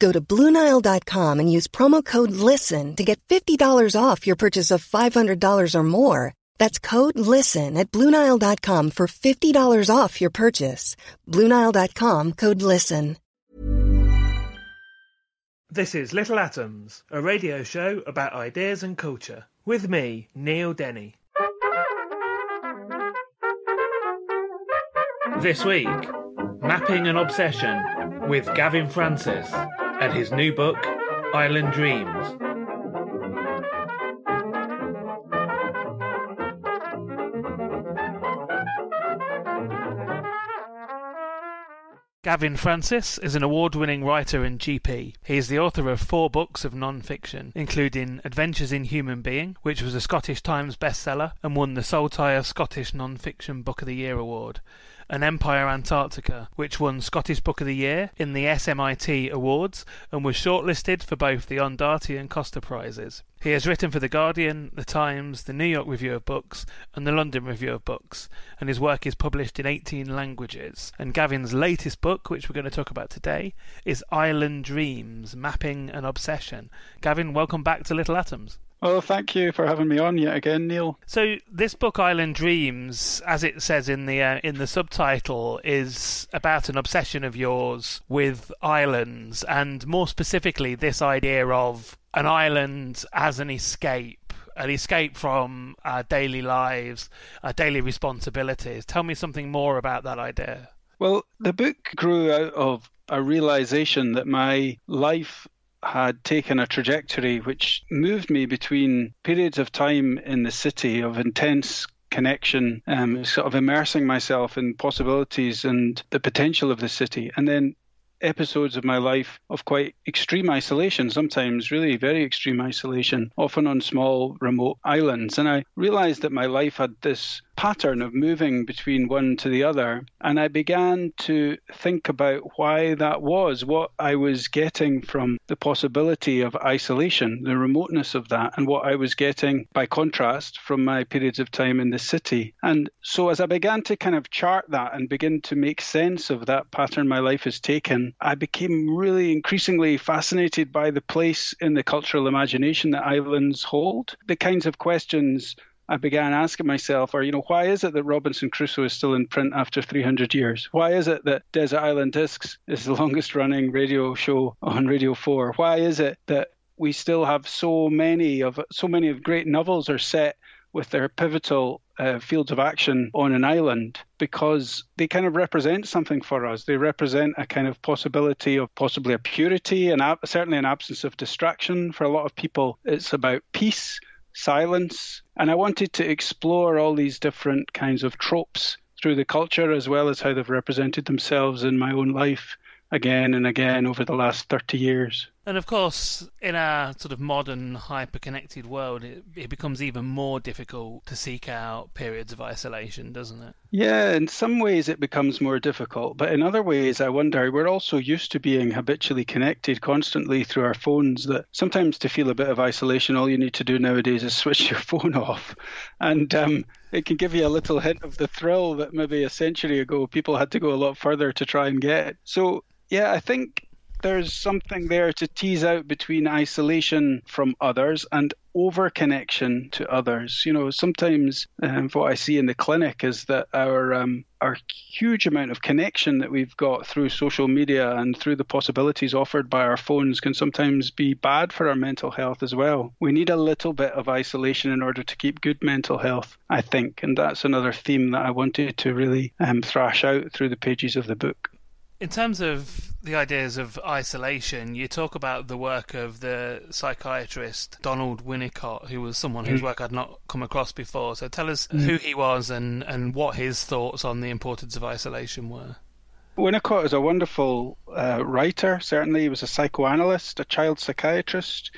Go to Bluenile.com and use promo code LISTEN to get $50 off your purchase of $500 or more. That's code LISTEN at Bluenile.com for $50 off your purchase. Bluenile.com code LISTEN. This is Little Atoms, a radio show about ideas and culture. With me, Neil Denny. This week, Mapping an Obsession with Gavin Francis and his new book, Island Dreams. Gavin Francis is an award winning writer and GP. He is the author of four books of non fiction, including Adventures in Human Being, which was a Scottish Times bestseller and won the Saltire Scottish Non Fiction Book of the Year award, and Empire Antarctica, which won Scottish Book of the Year in the SMIT Awards and was shortlisted for both the Ondaatje and Costa Prizes. He has written for The Guardian, The Times, the New York Review of Books, and the London Review of Books, and his work is published in 18 languages. And Gavin's latest book, which we're going to talk about today, is Island Dreams Mapping an Obsession. Gavin, welcome back to Little Atoms. Well, thank you for having me on yet again, Neil. So this book, Island Dreams, as it says in the uh, in the subtitle, is about an obsession of yours with islands, and more specifically, this idea of an island as an escape, an escape from our daily lives, our daily responsibilities. Tell me something more about that idea. Well, the book grew out of a realization that my life had taken a trajectory which moved me between periods of time in the city of intense connection, um, sort of immersing myself in possibilities and the potential of the city, and then episodes of my life of quite extreme isolation, sometimes really very extreme isolation, often on small remote islands. And I realized that my life had this pattern of moving between one to the other. And I began to think about why that was, what I was getting from the possibility of isolation, the remoteness of that, and what I was getting by contrast from my periods of time in the city. And so as I began to kind of chart that and begin to make sense of that pattern my life has taken, I became really increasingly fascinated by the place in the cultural imagination that islands hold, the kinds of questions I began asking myself, or, you know, why is it that Robinson Crusoe is still in print after 300 years? Why is it that Desert Island Discs is the longest running radio show on Radio 4? Why is it that we still have so many of so many of great novels are set with their pivotal uh, fields of action on an island because they kind of represent something for us. They represent a kind of possibility of possibly a purity and ab- certainly an absence of distraction. For a lot of people, it's about peace silence. And I wanted to explore all these different kinds of tropes through the culture as well as how they've represented themselves in my own life again and again over the last 30 years. And of course, in our sort of modern, hyper-connected world, it, it becomes even more difficult to seek out periods of isolation, doesn't it? Yeah, in some ways it becomes more difficult, but in other ways, I wonder, we're also used to being habitually connected constantly through our phones that sometimes to feel a bit of isolation, all you need to do nowadays is switch your phone off. And um, it can give you a little hint of the thrill that maybe a century ago people had to go a lot further to try and get. So, yeah, I think there's something there to tease out between isolation from others and over connection to others. You know, sometimes um, what I see in the clinic is that our um, our huge amount of connection that we've got through social media and through the possibilities offered by our phones can sometimes be bad for our mental health as well. We need a little bit of isolation in order to keep good mental health, I think, and that's another theme that I wanted to really um, thrash out through the pages of the book. In terms of the ideas of isolation, you talk about the work of the psychiatrist Donald Winnicott, who was someone whose hmm. work I'd not come across before. So tell us mm. who he was and, and what his thoughts on the importance of isolation were. Winnicott is a wonderful uh, writer, certainly. He was a psychoanalyst, a child psychiatrist,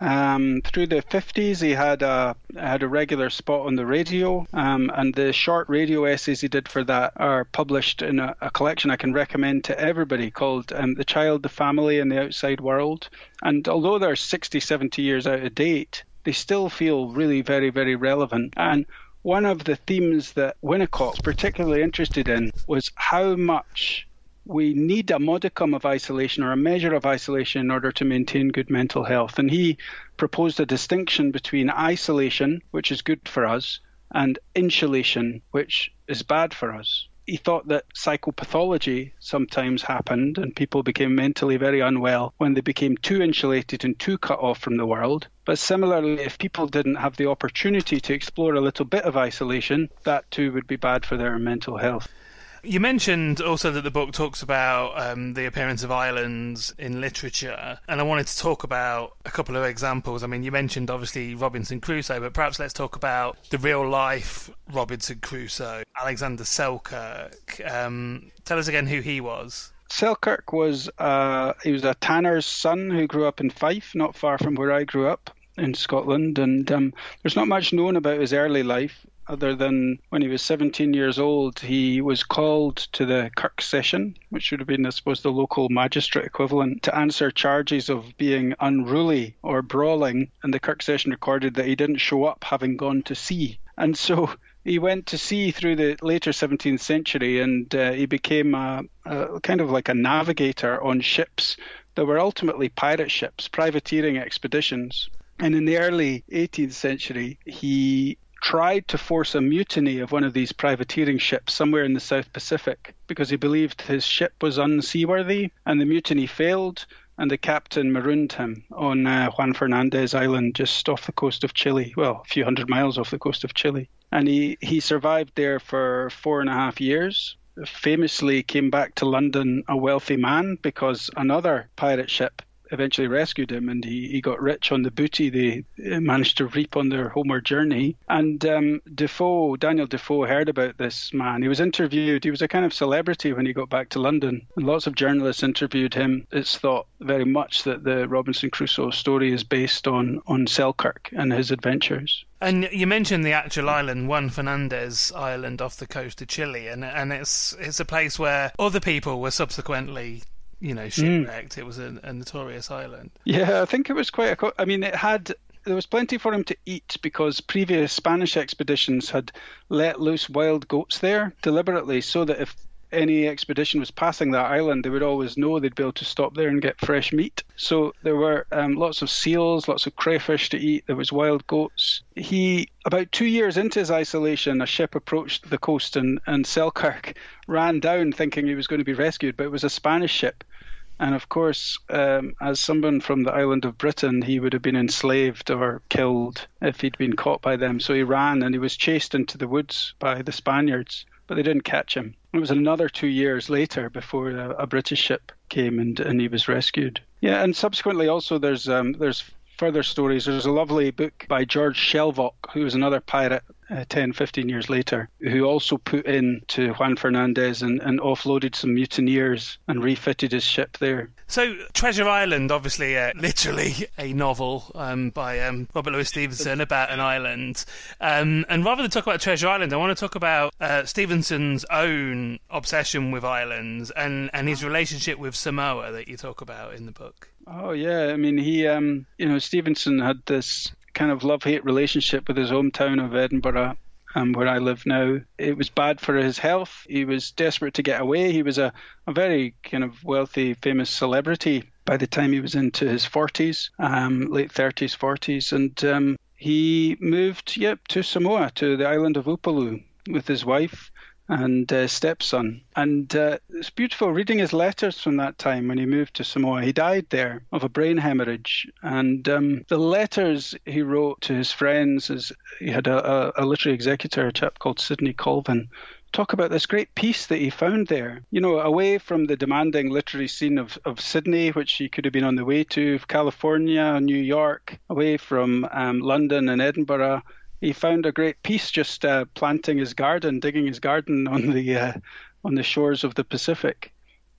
um, through the 50s, he had a had a regular spot on the radio, um, and the short radio essays he did for that are published in a, a collection I can recommend to everybody called um, "The Child, the Family, and the Outside World." And although they're 60, 70 years out of date, they still feel really very, very relevant. And one of the themes that Winnicott's particularly interested in was how much we need a modicum of isolation or a measure of isolation in order to maintain good mental health. And he proposed a distinction between isolation, which is good for us, and insulation, which is bad for us. He thought that psychopathology sometimes happened and people became mentally very unwell when they became too insulated and too cut off from the world. But similarly, if people didn't have the opportunity to explore a little bit of isolation, that too would be bad for their mental health. You mentioned also that the book talks about um, the appearance of islands in literature, and I wanted to talk about a couple of examples. I mean, you mentioned obviously Robinson Crusoe, but perhaps let's talk about the real life Robinson Crusoe, Alexander Selkirk. Um, tell us again who he was. Selkirk was uh, he was a tanner's son who grew up in Fife, not far from where I grew up in Scotland, and um, there's not much known about his early life other than when he was 17 years old, he was called to the Kirk session, which would have been, I suppose, the local magistrate equivalent, to answer charges of being unruly or brawling. And the Kirk session recorded that he didn't show up having gone to sea. And so he went to sea through the later 17th century and uh, he became a, a kind of like a navigator on ships that were ultimately pirate ships, privateering expeditions. And in the early 18th century, he tried to force a mutiny of one of these privateering ships somewhere in the South Pacific because he believed his ship was unseaworthy, and the mutiny failed. And the captain marooned him on uh, Juan Fernandez Island, just off the coast of Chile. Well, a few hundred miles off the coast of Chile. And he, he survived there for four and a half years famously came back to London a wealthy man because another pirate ship eventually rescued him and he, he got rich on the booty they managed to reap on their homeward journey. And um, Defoe, Daniel Defoe, heard about this man. He was interviewed. He was a kind of celebrity when he got back to London. And lots of journalists interviewed him. It's thought very much that the Robinson Crusoe story is based on, on Selkirk and his adventures. And you mentioned the actual island, Juan Fernandez Island off the coast of Chile, and and it's it's a place where other people were subsequently you know, shipwrecked. Mm. It was a, a, notorious island. Yeah, I think it was quite a. I mean, it had. There was plenty for him to eat because previous Spanish expeditions had let loose wild goats there deliberately so that if any expedition was passing that island, they would always know they'd be able to stop there and get fresh meat. So there were um, lots of seals, lots of crayfish to eat. There was wild goats. He, about two years into his isolation, a ship approached the coast and, and Selkirk ran down thinking he was going to be rescued, but it was a Spanish ship. And of course, um, as someone from the island of Britain, he would have been enslaved or killed if he'd been caught by them. So he ran and he was chased into the woods by the Spaniards, but they didn't catch him. It was another two years later before a, a British ship came and, and he was rescued. Yeah, and subsequently also there's um, there's further stories. There's a lovely book by George Shelvocke, who was another pirate uh, 10, 15 years later, who also put in to Juan Fernandez and, and offloaded some mutineers and refitted his ship there. So, Treasure Island, obviously, uh, literally a novel um, by um, Robert Louis Stevenson about an island. Um, and rather than talk about Treasure Island, I want to talk about uh, Stevenson's own obsession with islands and, and his relationship with Samoa that you talk about in the book. Oh yeah, I mean he, um, you know, Stevenson had this kind of love hate relationship with his hometown of Edinburgh. um, where I live now. It was bad for his health. He was desperate to get away. He was a, a very kind of wealthy, famous celebrity by the time he was into his 40s, um, late 30s, 40s. And um, he moved, yep, to Samoa, to the island of Upolu with his wife and uh, stepson. And uh, it's beautiful reading his letters from that time when he moved to Samoa. He died there of a brain hemorrhage. And um, the letters he wrote to his friends, is, he had a, a, a literary executor, a chap called Sidney Colvin, talk about this great peace that he found there. You know, away from the demanding literary scene of, of Sydney, which he could have been on the way to, California, New York, away from um, London and Edinburgh, he found a great peace just uh, planting his garden, digging his garden on the uh, on the shores of the Pacific.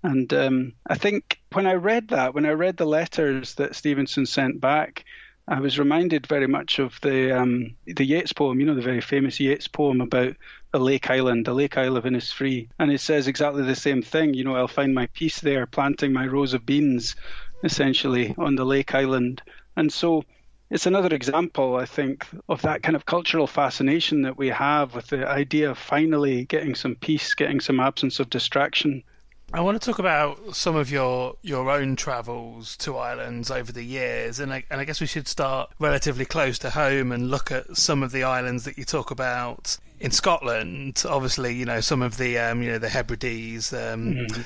And um, I think when I read that, when I read the letters that Stevenson sent back, I was reminded very much of the um, the Yeats poem, you know, the very famous Yeats poem about a lake island, a lake isle of Innisfree. And it says exactly the same thing, you know, I'll find my peace there, planting my rows of beans, essentially, on the lake island. And so it's another example, I think, of that kind of cultural fascination that we have with the idea of finally getting some peace, getting some absence of distraction. I want to talk about some of your your own travels to islands over the years, and I, and I guess we should start relatively close to home and look at some of the islands that you talk about in Scotland. Obviously, you know some of the um, you know the Hebrides. Um, mm-hmm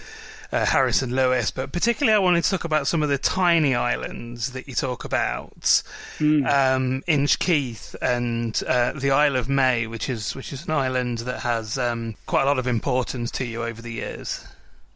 uh, Harris and Lewis, but particularly I wanted to talk about some of the tiny islands that you talk about, mm. um, Inchkeith and uh, the Isle of May, which is which is an island that has um, quite a lot of importance to you over the years.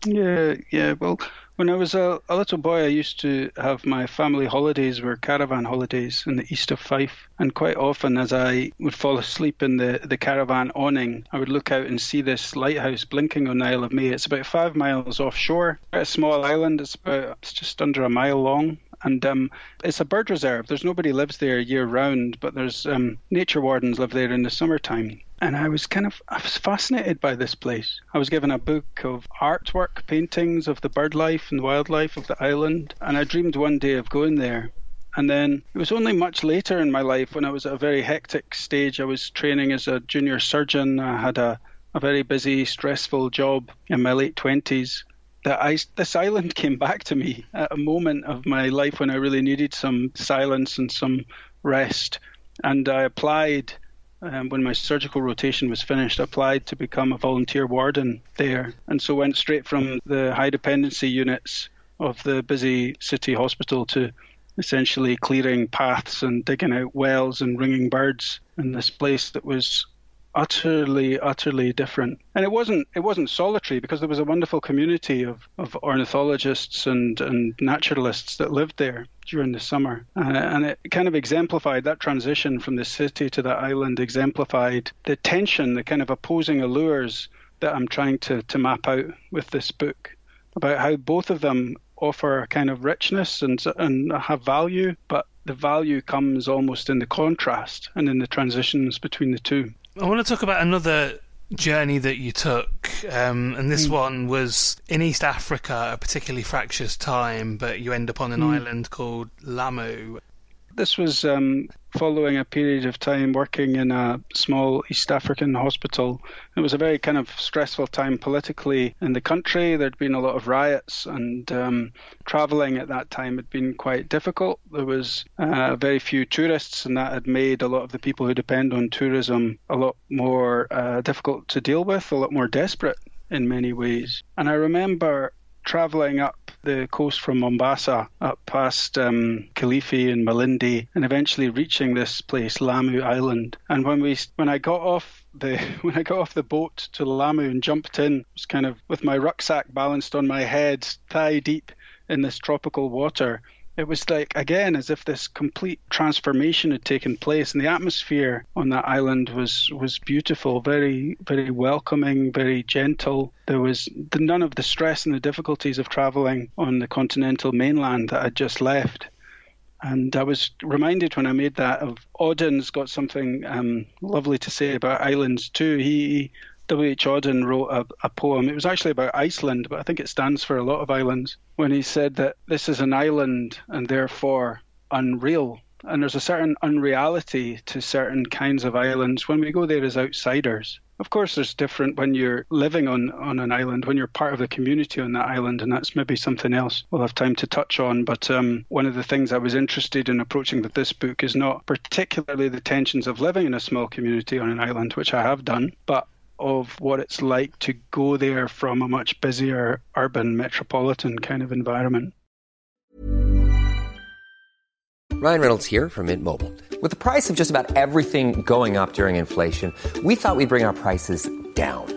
Yeah, yeah. Well, when I was a, a, little boy, I used to have my family holidays were caravan holidays in the east of Fife. And quite often, as I would fall asleep in the, the caravan awning, I would look out and see this lighthouse blinking on the Isle of May. It's about five miles offshore. A small island. It's about it's just under a mile long and um, it's a bird reserve. There's nobody lives there year round, but there's um, nature wardens live there in the summertime. And I was kind of I was fascinated by this place. I was given a book of artwork, paintings of the bird life and wildlife of the island, and I dreamed one day of going there. And then it was only much later in my life when I was at a very hectic stage. I was training as a junior surgeon. I had a, a very busy, stressful job in my late 20s that I, this island came back to me at a moment of my life when I really needed some silence and some rest. And I applied um, when my surgical rotation was finished, applied to become a volunteer warden there. And so went straight from the high dependency units of the busy city hospital to essentially clearing paths and digging out wells and ringing birds in this place that was utterly, utterly different. And it wasn't it wasn't solitary because there was a wonderful community of, of ornithologists and, and naturalists that lived there during the summer. Uh, and it kind of exemplified that transition from the city to the island, exemplified the tension, the kind of opposing allures that I'm trying to, to map out with this book about how both of them offer a kind of richness and, and have value, but the value comes almost in the contrast and in the transitions between the two. I want to talk about another journey that you took, um, and this mm. one was in East Africa, a particularly fractious time, but you end up on an mm. island called Lamu. This was um, following a period of time working in a small East African hospital. It was a very kind of stressful time politically in the country. There'd been a lot of riots, and um, traveling at that time had been quite difficult. There was uh, very few tourists, and that had made a lot of the people who depend on tourism a lot more uh, difficult to deal with, a lot more desperate in many ways. And I remember traveling up the coast from Mombasa up past um, Kilifi and Malindi, and eventually reaching this place, Lamu Island. And when we when I got off the when I got off the boat to Lamu and jumped in, was kind of with my rucksack balanced on my head, thigh deep in this tropical water it was like again as if this complete transformation had taken place and the atmosphere on that island was was beautiful very very welcoming very gentle there was the, none of the stress and the difficulties of traveling on the continental mainland that i'd just left and I was reminded when I made that of Auden's got something um, lovely to say about islands too. He W.H. Auden wrote a, a, poem. It was actually about Iceland, but I think it stands for a lot of islands. When he said that this is an island and therefore unreal. and there's a certain unreality to certain kinds of islands when we go there as outsiders. Of course, there's different when you're living on, on an island, when you're part of the community on that island, and that's maybe something else we'll have time to touch on. But um, one of the things I was interested in approaching with this book is not particularly the tensions of living in a small community on an island, which I have done, but of what it's like to go there from a much busier urban metropolitan kind of environment. Ryan Reynolds here from Mint Mobile. With the price of just about everything going up during inflation, we thought we'd bring our prices down.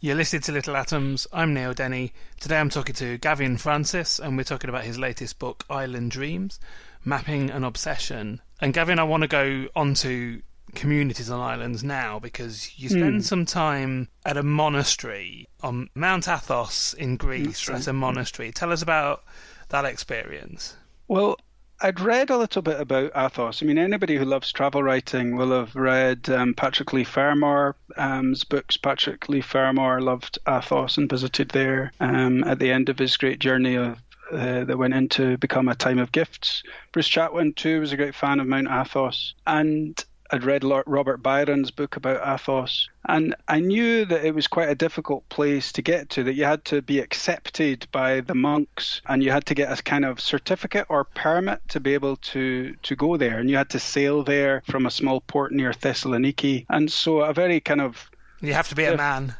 You're listening to Little Atoms. I'm Neil Denny. Today I'm talking to Gavin Francis, and we're talking about his latest book, Island Dreams Mapping an Obsession. And Gavin, I want to go onto communities on islands now because you spend Hmm. some time at a monastery on Mount Athos in Greece That's as a monastery. Tell us about that experience. Well, I'd read a little bit about Athos. I mean, anybody who loves travel writing will have read um, Patrick Leigh Fermor's books. Patrick Leigh Fermor loved Athos and visited there um, at the end of his great journey of, uh, that went into become a time of gifts. Bruce Chatwin too was a great fan of Mount Athos, and I'd read Robert Byron's book about Athos, and I knew that it was quite a difficult place to get to, that you had to be accepted by the monks and you had to get a kind of certificate or permit to be able to, to go there. And you had to sail there from a small port near Thessaloniki. And so a very kind of You have to be a man.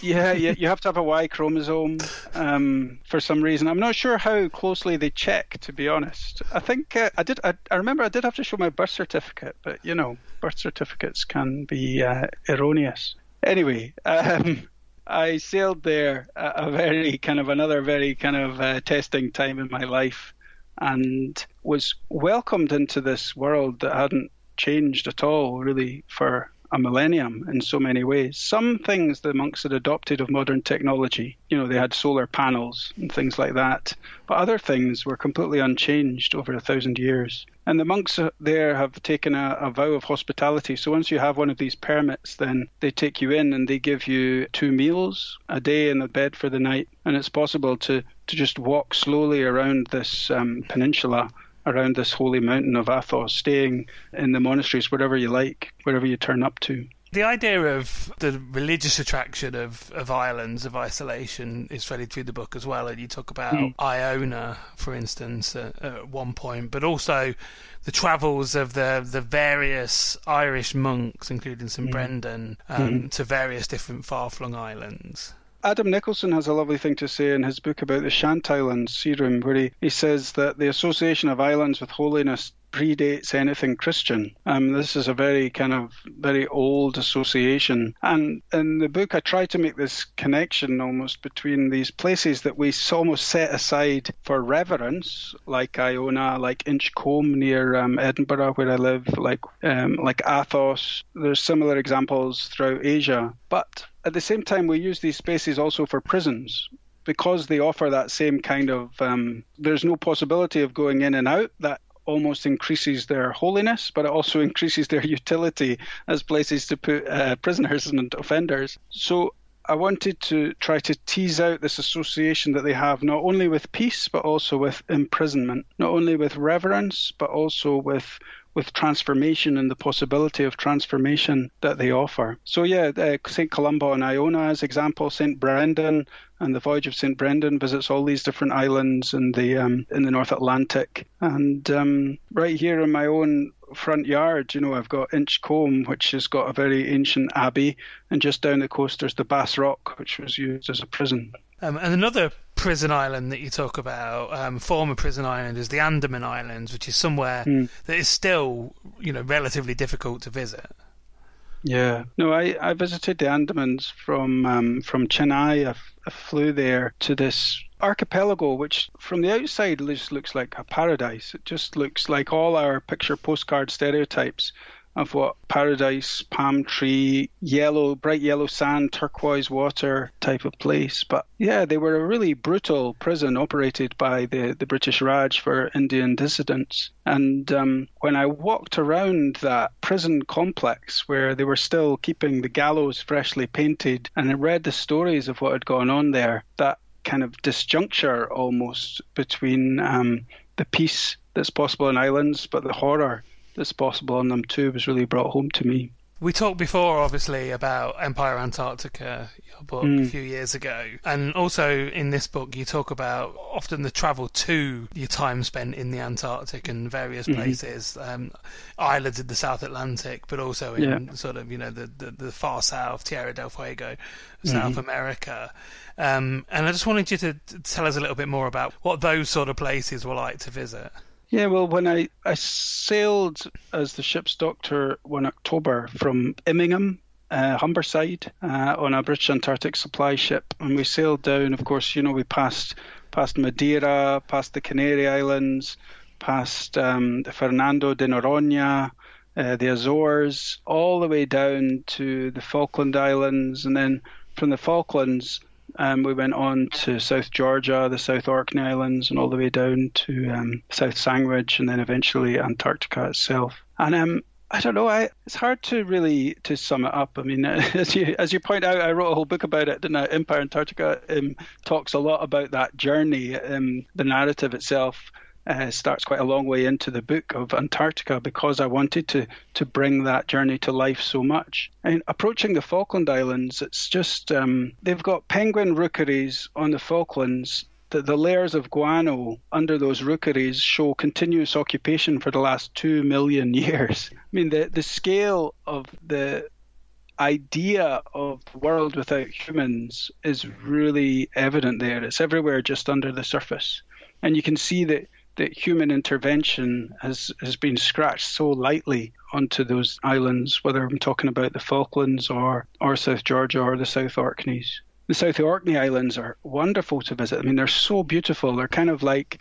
Yeah, you, you have to have a Y chromosome um, for some reason. I'm not sure how closely they check, to be honest. I think uh, I did. I, I remember I did have to show my birth certificate, but you know, birth certificates can be uh, erroneous. Anyway, um, I sailed there a very kind of another very kind of uh, testing time in my life, and was welcomed into this world that hadn't changed at all, really, for a millennium in so many ways. Some things the monks had adopted of modern technology, you know, they had solar panels and things like that, but other things were completely unchanged over a thousand years. And the monks uh, there have taken a, a vow of hospitality. So once you have one of these permits, then they take you in and they give you two meals a day and a bed for the night. And it's possible to, to just walk slowly around this um, peninsula around this holy mountain of Athos, staying in the monasteries wherever you like, wherever you turn up to. The idea of the religious attraction of, of islands of isolation is threaded through the book as well, and you talk about Mm. Iona, for instance, uh, at one point, but also the travels of the the various Irish monks, including St Brendan, um, to various different far-flung islands. Adam Nicolson has a lovely thing to say in his book about the Shiant Islands, Sea Room, where he, he says that the association of islands with holiness predates anything Christian. Um, this is a very kind of very old association. And in the book, I try to make this connection almost between these places that we almost set aside for reverence, like Iona, like Inchcolm near um, Edinburgh, where I live, like um, like Athos. There's similar examples throughout Asia. But at the same time, we use these spaces also for prisons because they offer that same kind of um, there's no possibility of going in and out that almost increases their holiness, but it also increases their utility as places to put uh, prisoners and offenders. So I wanted to try to tease out this association that they have not only with peace, but also with imprisonment, not only with reverence, but also with with transformation and the possibility of transformation that they offer. So yeah, uh, St. Columba and Iona as example, St. Brendan and the Voyage of St. Brendan visits all these different islands in the um, in the North Atlantic. And um, right here in my own front yard, you know, I've got Inchcolm, which has got a very ancient abbey, and just down the coast there's the Bass Rock, which was used as a prison. Um, and another prison island that you talk about, um, former prison island, is the Andaman Islands, which is somewhere mm. that is still, you know, relatively difficult to visit. Yeah, no, I, I visited the Andamans from um, from Chennai. I, f- I flew there to this archipelago, which from the outside just looks like a paradise. It just looks like all our picture postcard stereotypes of what paradise, palm tree, yellow, bright yellow sand, turquoise water type of place. But yeah, they were a really brutal prison operated by the, the British Raj for Indian dissidents. And um, when I walked around that prison complex where they were still keeping the gallows freshly painted and I read the stories of what had gone on there, that kind of disjuncture almost between um, the peace that's possible in islands, but the horror that's possible on them too was really brought home to me. We talked before, obviously, about Empire Antarctica, your book, mm. a few years ago. And also in this book, you talk about often the travel to your time spent in the Antarctic and various mm-hmm. places, um, islands in the South Atlantic, but also in yeah. sort of, you know, the, the, the, far south, Tierra del Fuego, South mm-hmm. America. Um, and I just wanted you to tell us a little bit more about what those sort of places were like to visit. Yeah, well, when I, I sailed as the ship's doctor one October from Immingham, uh, Humberside, uh, on a British Antarctic supply ship, and we sailed down. Of course, you know, we passed past Madeira, past the Canary Islands, past um, Fernando de Noronha, uh, the Azores, all the way down to the Falkland Islands, and then from the Falklands um, we went on to South Georgia, the South Orkney Islands, and all the way down to um, South Sandwich, and then eventually Antarctica itself. And um, I don't know. I, it's hard to really to sum it up. I mean, as you as you point out, I wrote a whole book about it. And Empire Antarctica um, talks a lot about that journey. Um, the narrative itself uh, starts quite a long way into the book of Antarctica because I wanted to to bring that journey to life so much. And approaching the Falkland Islands, it's just um, they've got penguin rookeries on the Falklands. The, the layers of guano under those rookeries show continuous occupation for the last two million years. I mean, the, the scale of the idea of the world without humans is really evident there. It's everywhere just under the surface. And you can see that that human intervention has, has been scratched so lightly onto those islands, whether I'm talking about the Falklands or, or South Georgia or the South Orkneys. The South Orkney Islands are wonderful to visit. I mean, they're so beautiful. They're kind of like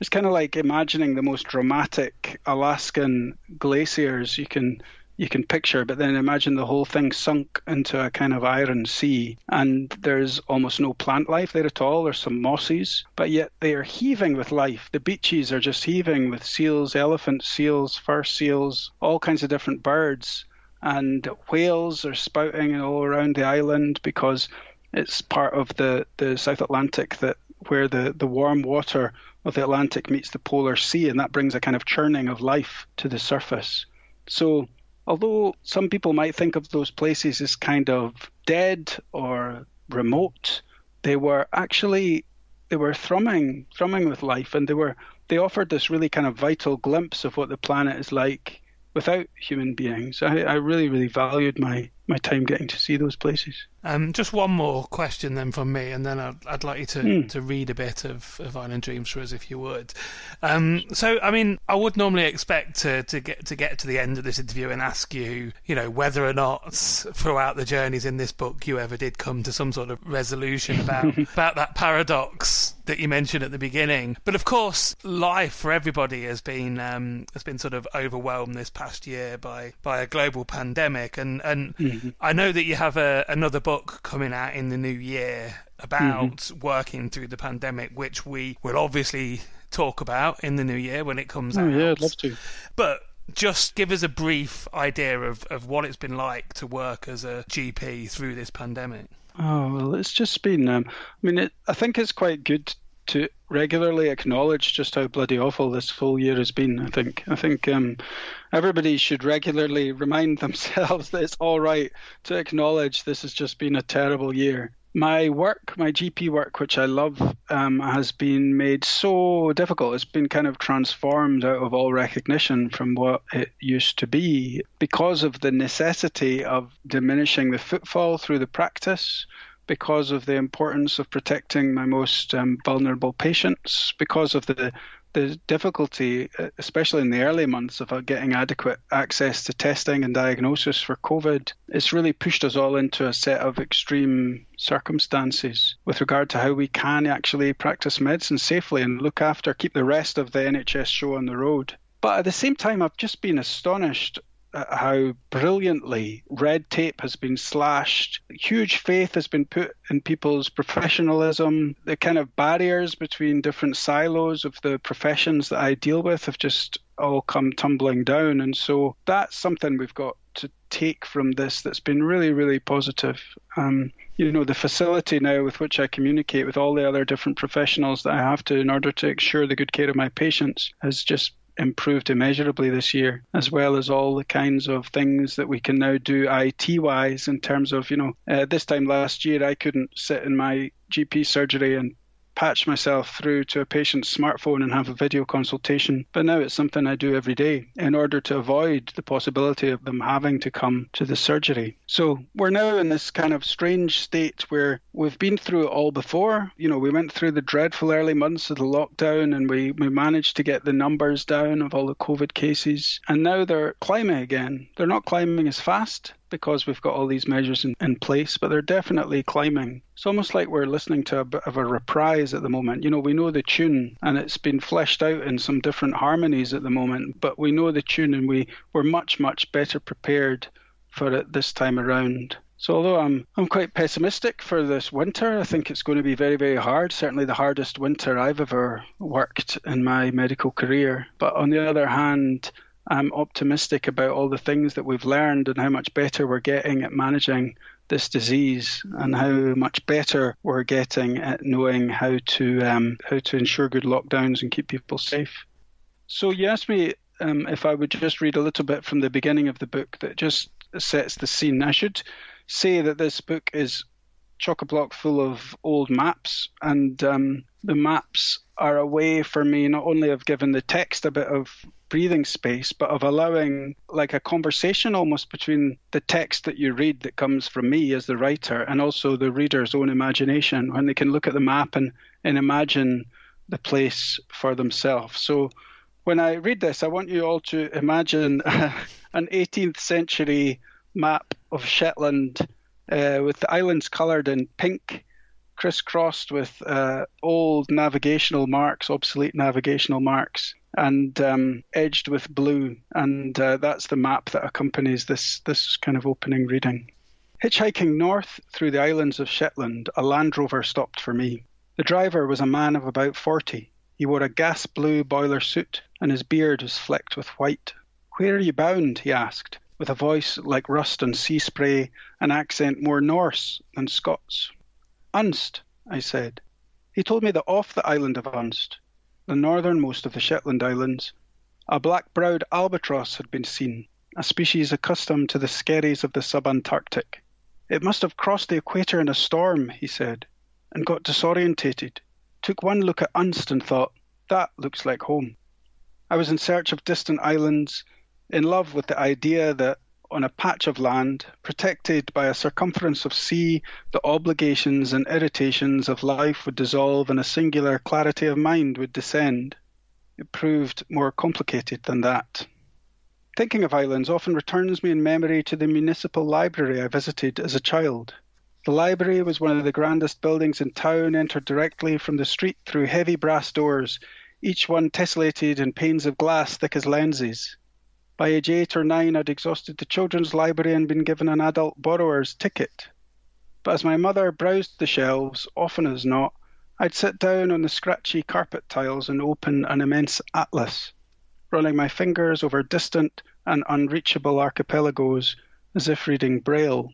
it's kind of like imagining the most dramatic Alaskan glaciers you can you can picture, but then imagine the whole thing sunk into a kind of iron sea, and there's almost no plant life there at all. There's some mosses, but yet they are heaving with life. The beaches are just heaving with seals, elephants, seals, fur seals, all kinds of different birds, and whales are spouting all around the island because it's part of the, the South Atlantic that where the, the warm water of the Atlantic meets the polar sea, and that brings a kind of churning of life to the surface. So although some people might think of those places as kind of dead or remote, they were actually they were thrumming thrumming with life and they were they offered this really kind of vital glimpse of what the planet is like without human beings. I, I really, really valued my my time getting to see those places. Um, just one more question then from me, and then I'd, I'd like you to, mm. to read a bit of, of Island Dreams for us, if you would. Um, so, I mean, I would normally expect to, to get to get to the end of this interview and ask you, you know, whether or not throughout the journeys in this book you ever did come to some sort of resolution about about that paradox that you mentioned at the beginning. But of course, life for everybody has been um, has been sort of overwhelmed this past year by by a global pandemic, and and mm-hmm. I know that you have a, another book coming out in the new year about mm-hmm. working through the pandemic, which we will obviously talk about in the new year when it comes oh, out. Yeah, I'd love to. But just give us a brief idea of, of what it's been like to work as a GP through this pandemic. Oh well, it's just been. Um, I mean, it, I think it's quite good to regularly acknowledge just how bloody awful this whole year has been. I think. I think um, everybody should regularly remind themselves that it's all right to acknowledge this has just been a terrible year my work, my GP work, which I love, um, has been made so difficult. It's been kind of transformed out of all recognition from what it used to be because of the necessity of diminishing the footfall through the practice, because of the importance of protecting my most um, vulnerable patients, because of the the difficulty, especially in the early months, of getting adequate access to testing and diagnosis for COVID, it's really pushed us all into a set of extreme circumstances with regard to how we can actually practice medicine safely and look after, keep the rest of the NHS show on the road. But at the same time, I've just been astonished how brilliantly red tape has been slashed. Huge faith has been put in people's professionalism. The kind of barriers between different silos of the professions that I deal with have just all come tumbling down. And so that's something we've got to take from this that's been really, really positive. Um, you know, the facility now with which I communicate with all the other different professionals that I have to in order to ensure the good care of my patients has just improved immeasurably this year, as well as all the kinds of things that we can now do IT wise in terms of, you know, uh, this time last year I couldn't sit in my GP surgery and patch myself through to a patient's smartphone and have a video consultation. But now it's something I do every day in order to avoid the possibility of them having to come to the surgery. So we're now in this kind of strange state where we've been through it all before. You know, we went through the dreadful early months of the lockdown and we, we managed to get the numbers down of all the COVID cases. And now they're climbing again. They're not climbing as fast because we've got all these measures in, in place, but they're definitely climbing. It's almost like we're listening to a bit of a reprise at the moment. You know, we know the tune and it's been fleshed out in some different harmonies at the moment, but we know the tune and we, we're much, much better prepared for it this time around. So although I'm I'm quite pessimistic for this winter, I think it's going to be very very hard. Certainly the hardest winter I've ever worked in my medical career. But on the other hand, I'm optimistic about all the things that we've learned and how much better we're getting at managing this disease and how much better we're getting at knowing how to um, how to ensure good lockdowns and keep people safe. So you asked me um, if I would just read a little bit from the beginning of the book that just sets the scene. I should say that this book is chock a block full of old maps, and um, the maps are a way for me not only of giving the text a bit of breathing space, but of allowing like a conversation almost between the text that you read that comes from me as the writer and also the reader's own imagination when they can look at the map and, and imagine the place for themselves. So when I read this, I want you all to imagine an 18th century map of Shetland uh, with the islands coloured in pink crisscrossed with uh, old navigational marks, obsolete navigational marks, and um, edged with blue. And uh, that's the map that accompanies this, this kind of opening reading. Hitchhiking north through the islands of Shetland, a Land Rover stopped for me. The driver was a man of about 40. He wore a gas blue boiler suit, and his beard was flecked with white. Where are you bound? he asked, with a voice like rust and sea spray, an accent more Norse than Scots. Unst, I said. He told me that off the island of Unst, the northernmost of the Shetland Islands, a black browed albatross had been seen, a species accustomed to the skerries of the sub-Antarctic. It must have crossed the equator in a storm, he said, and got disorientated. Took one look at Unst and thought, that looks like home. I was in search of distant islands, in love with the idea that on a patch of land, protected by a circumference of sea, the obligations and irritations of life would dissolve and a singular clarity of mind would descend. It proved more complicated than that. Thinking of islands often returns me in memory to the municipal library I visited as a child. The library was one of the grandest buildings in town, entered directly from the street through heavy brass doors, each one tessellated in panes of glass thick as lenses. By age eight or nine, I'd exhausted the children's library and been given an adult borrower's ticket. But as my mother browsed the shelves, often as not, I'd sit down on the scratchy carpet tiles and open an immense atlas, running my fingers over distant and unreachable archipelagos as if reading Braille.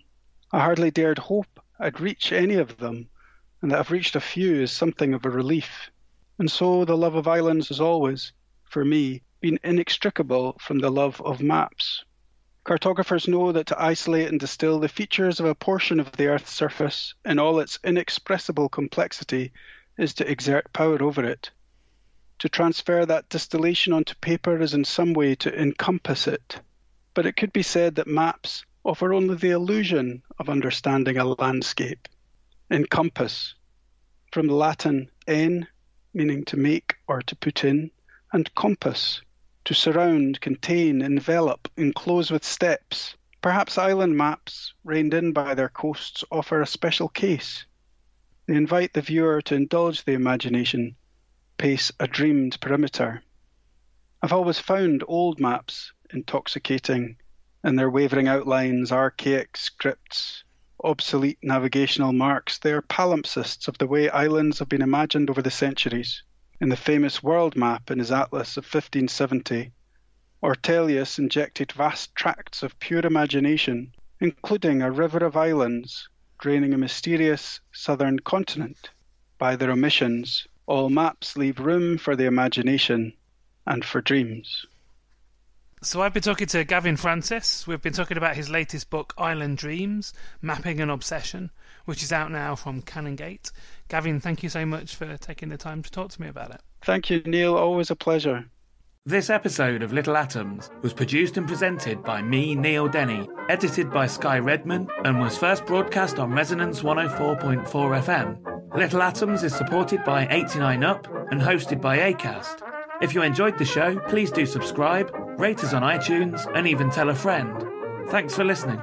I hardly dared hope I'd reach any of them, and that I've reached a few is something of a relief. And so the love of islands is always, for me, been inextricable from the love of maps. Cartographers know that to isolate and distill the features of a portion of the Earth's surface in all its inexpressible complexity is to exert power over it. To transfer that distillation onto paper is in some way to encompass it. But it could be said that maps offer only the illusion of understanding a landscape. Encompass, from the Latin en, meaning to make or to put in, and compass, to surround, contain, envelop, enclose with steps. Perhaps island maps, reined in by their coasts, offer a special case. They invite the viewer to indulge the imagination, pace a dreamed perimeter. I've always found old maps intoxicating in their wavering outlines, archaic scripts, obsolete navigational marks. They are palimpsests of the way islands have been imagined over the centuries in the famous world map in his atlas of 1570, Ortelius injected vast tracts of pure imagination, including a river of islands draining a mysterious southern continent. By their omissions, all maps leave room for the imagination and for dreams. So I've been talking to Gavin Francis. We've been talking about his latest book, Island Dreams: Mapping an Obsession, which is out now from Canongate. Gavin, thank you so much for taking the time to talk to me about it. Thank you, Neil. Always a pleasure. This episode of Little Atoms was produced and presented by me, Neil Denny, edited by Sky Redman, and was first broadcast on Resonance 104.4 FM. Little Atoms is supported by 89UP and hosted by ACAST. If you enjoyed the show, please do subscribe, rate us on iTunes, and even tell a friend. Thanks for listening.